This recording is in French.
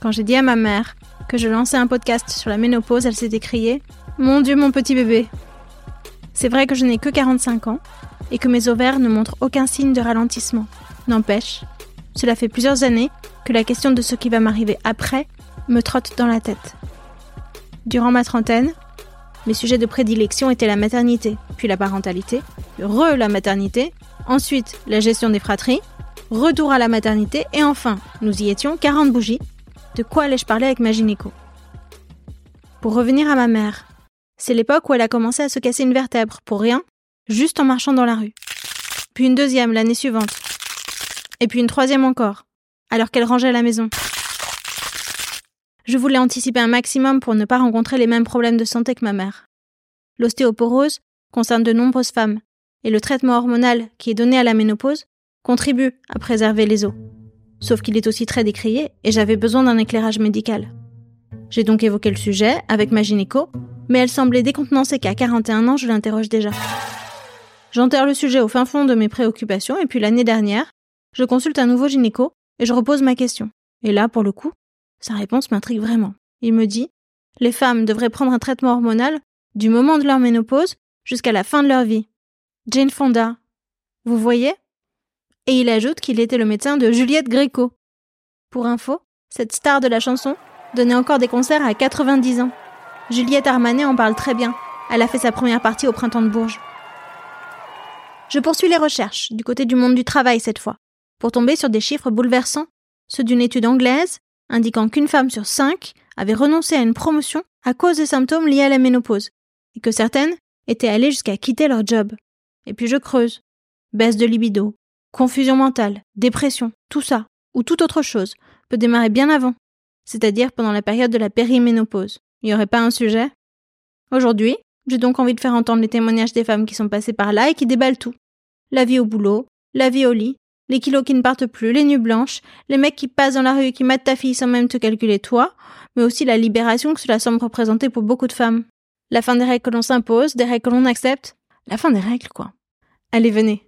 Quand j'ai dit à ma mère que je lançais un podcast sur la ménopause, elle s'est écriée Mon Dieu, mon petit bébé C'est vrai que je n'ai que 45 ans et que mes ovaires ne montrent aucun signe de ralentissement. N'empêche, cela fait plusieurs années que la question de ce qui va m'arriver après me trotte dans la tête. Durant ma trentaine, mes sujets de prédilection étaient la maternité, puis la parentalité, re la maternité, ensuite la gestion des fratries, retour à la maternité, et enfin, nous y étions 40 bougies. De quoi allais-je parler avec ma gynéco? Pour revenir à ma mère, c'est l'époque où elle a commencé à se casser une vertèbre, pour rien, juste en marchant dans la rue. Puis une deuxième l'année suivante. Et puis une troisième encore, alors qu'elle rangeait la maison. Je voulais anticiper un maximum pour ne pas rencontrer les mêmes problèmes de santé que ma mère. L'ostéoporose concerne de nombreuses femmes, et le traitement hormonal qui est donné à la ménopause contribue à préserver les os. Sauf qu'il est aussi très décrié et j'avais besoin d'un éclairage médical. J'ai donc évoqué le sujet avec ma gynéco, mais elle semblait décontenancée qu'à 41 ans je l'interroge déjà. J'enterre le sujet au fin fond de mes préoccupations et puis l'année dernière, je consulte un nouveau gynéco et je repose ma question. Et là, pour le coup, sa réponse m'intrigue vraiment. Il me dit Les femmes devraient prendre un traitement hormonal du moment de leur ménopause jusqu'à la fin de leur vie. Jane Fonda. Vous voyez? Et il ajoute qu'il était le médecin de Juliette Gréco. Pour info, cette star de la chanson donnait encore des concerts à 90 ans. Juliette Armanet en parle très bien. Elle a fait sa première partie au printemps de Bourges. Je poursuis les recherches, du côté du monde du travail cette fois, pour tomber sur des chiffres bouleversants, ceux d'une étude anglaise indiquant qu'une femme sur cinq avait renoncé à une promotion à cause des symptômes liés à la ménopause, et que certaines étaient allées jusqu'à quitter leur job. Et puis je creuse. Baisse de libido, confusion mentale, dépression, tout ça, ou toute autre chose, peut démarrer bien avant, c'est-à-dire pendant la période de la périménopause. Il n'y aurait pas un sujet? Aujourd'hui, j'ai donc envie de faire entendre les témoignages des femmes qui sont passées par là et qui déballent tout. La vie au boulot, la vie au lit, les kilos qui ne partent plus, les nuits blanches, les mecs qui passent dans la rue et qui matent ta fille sans même te calculer toi, mais aussi la libération que cela semble représenter pour beaucoup de femmes. La fin des règles que l'on s'impose, des règles que l'on accepte. La fin des règles, quoi. Allez, venez.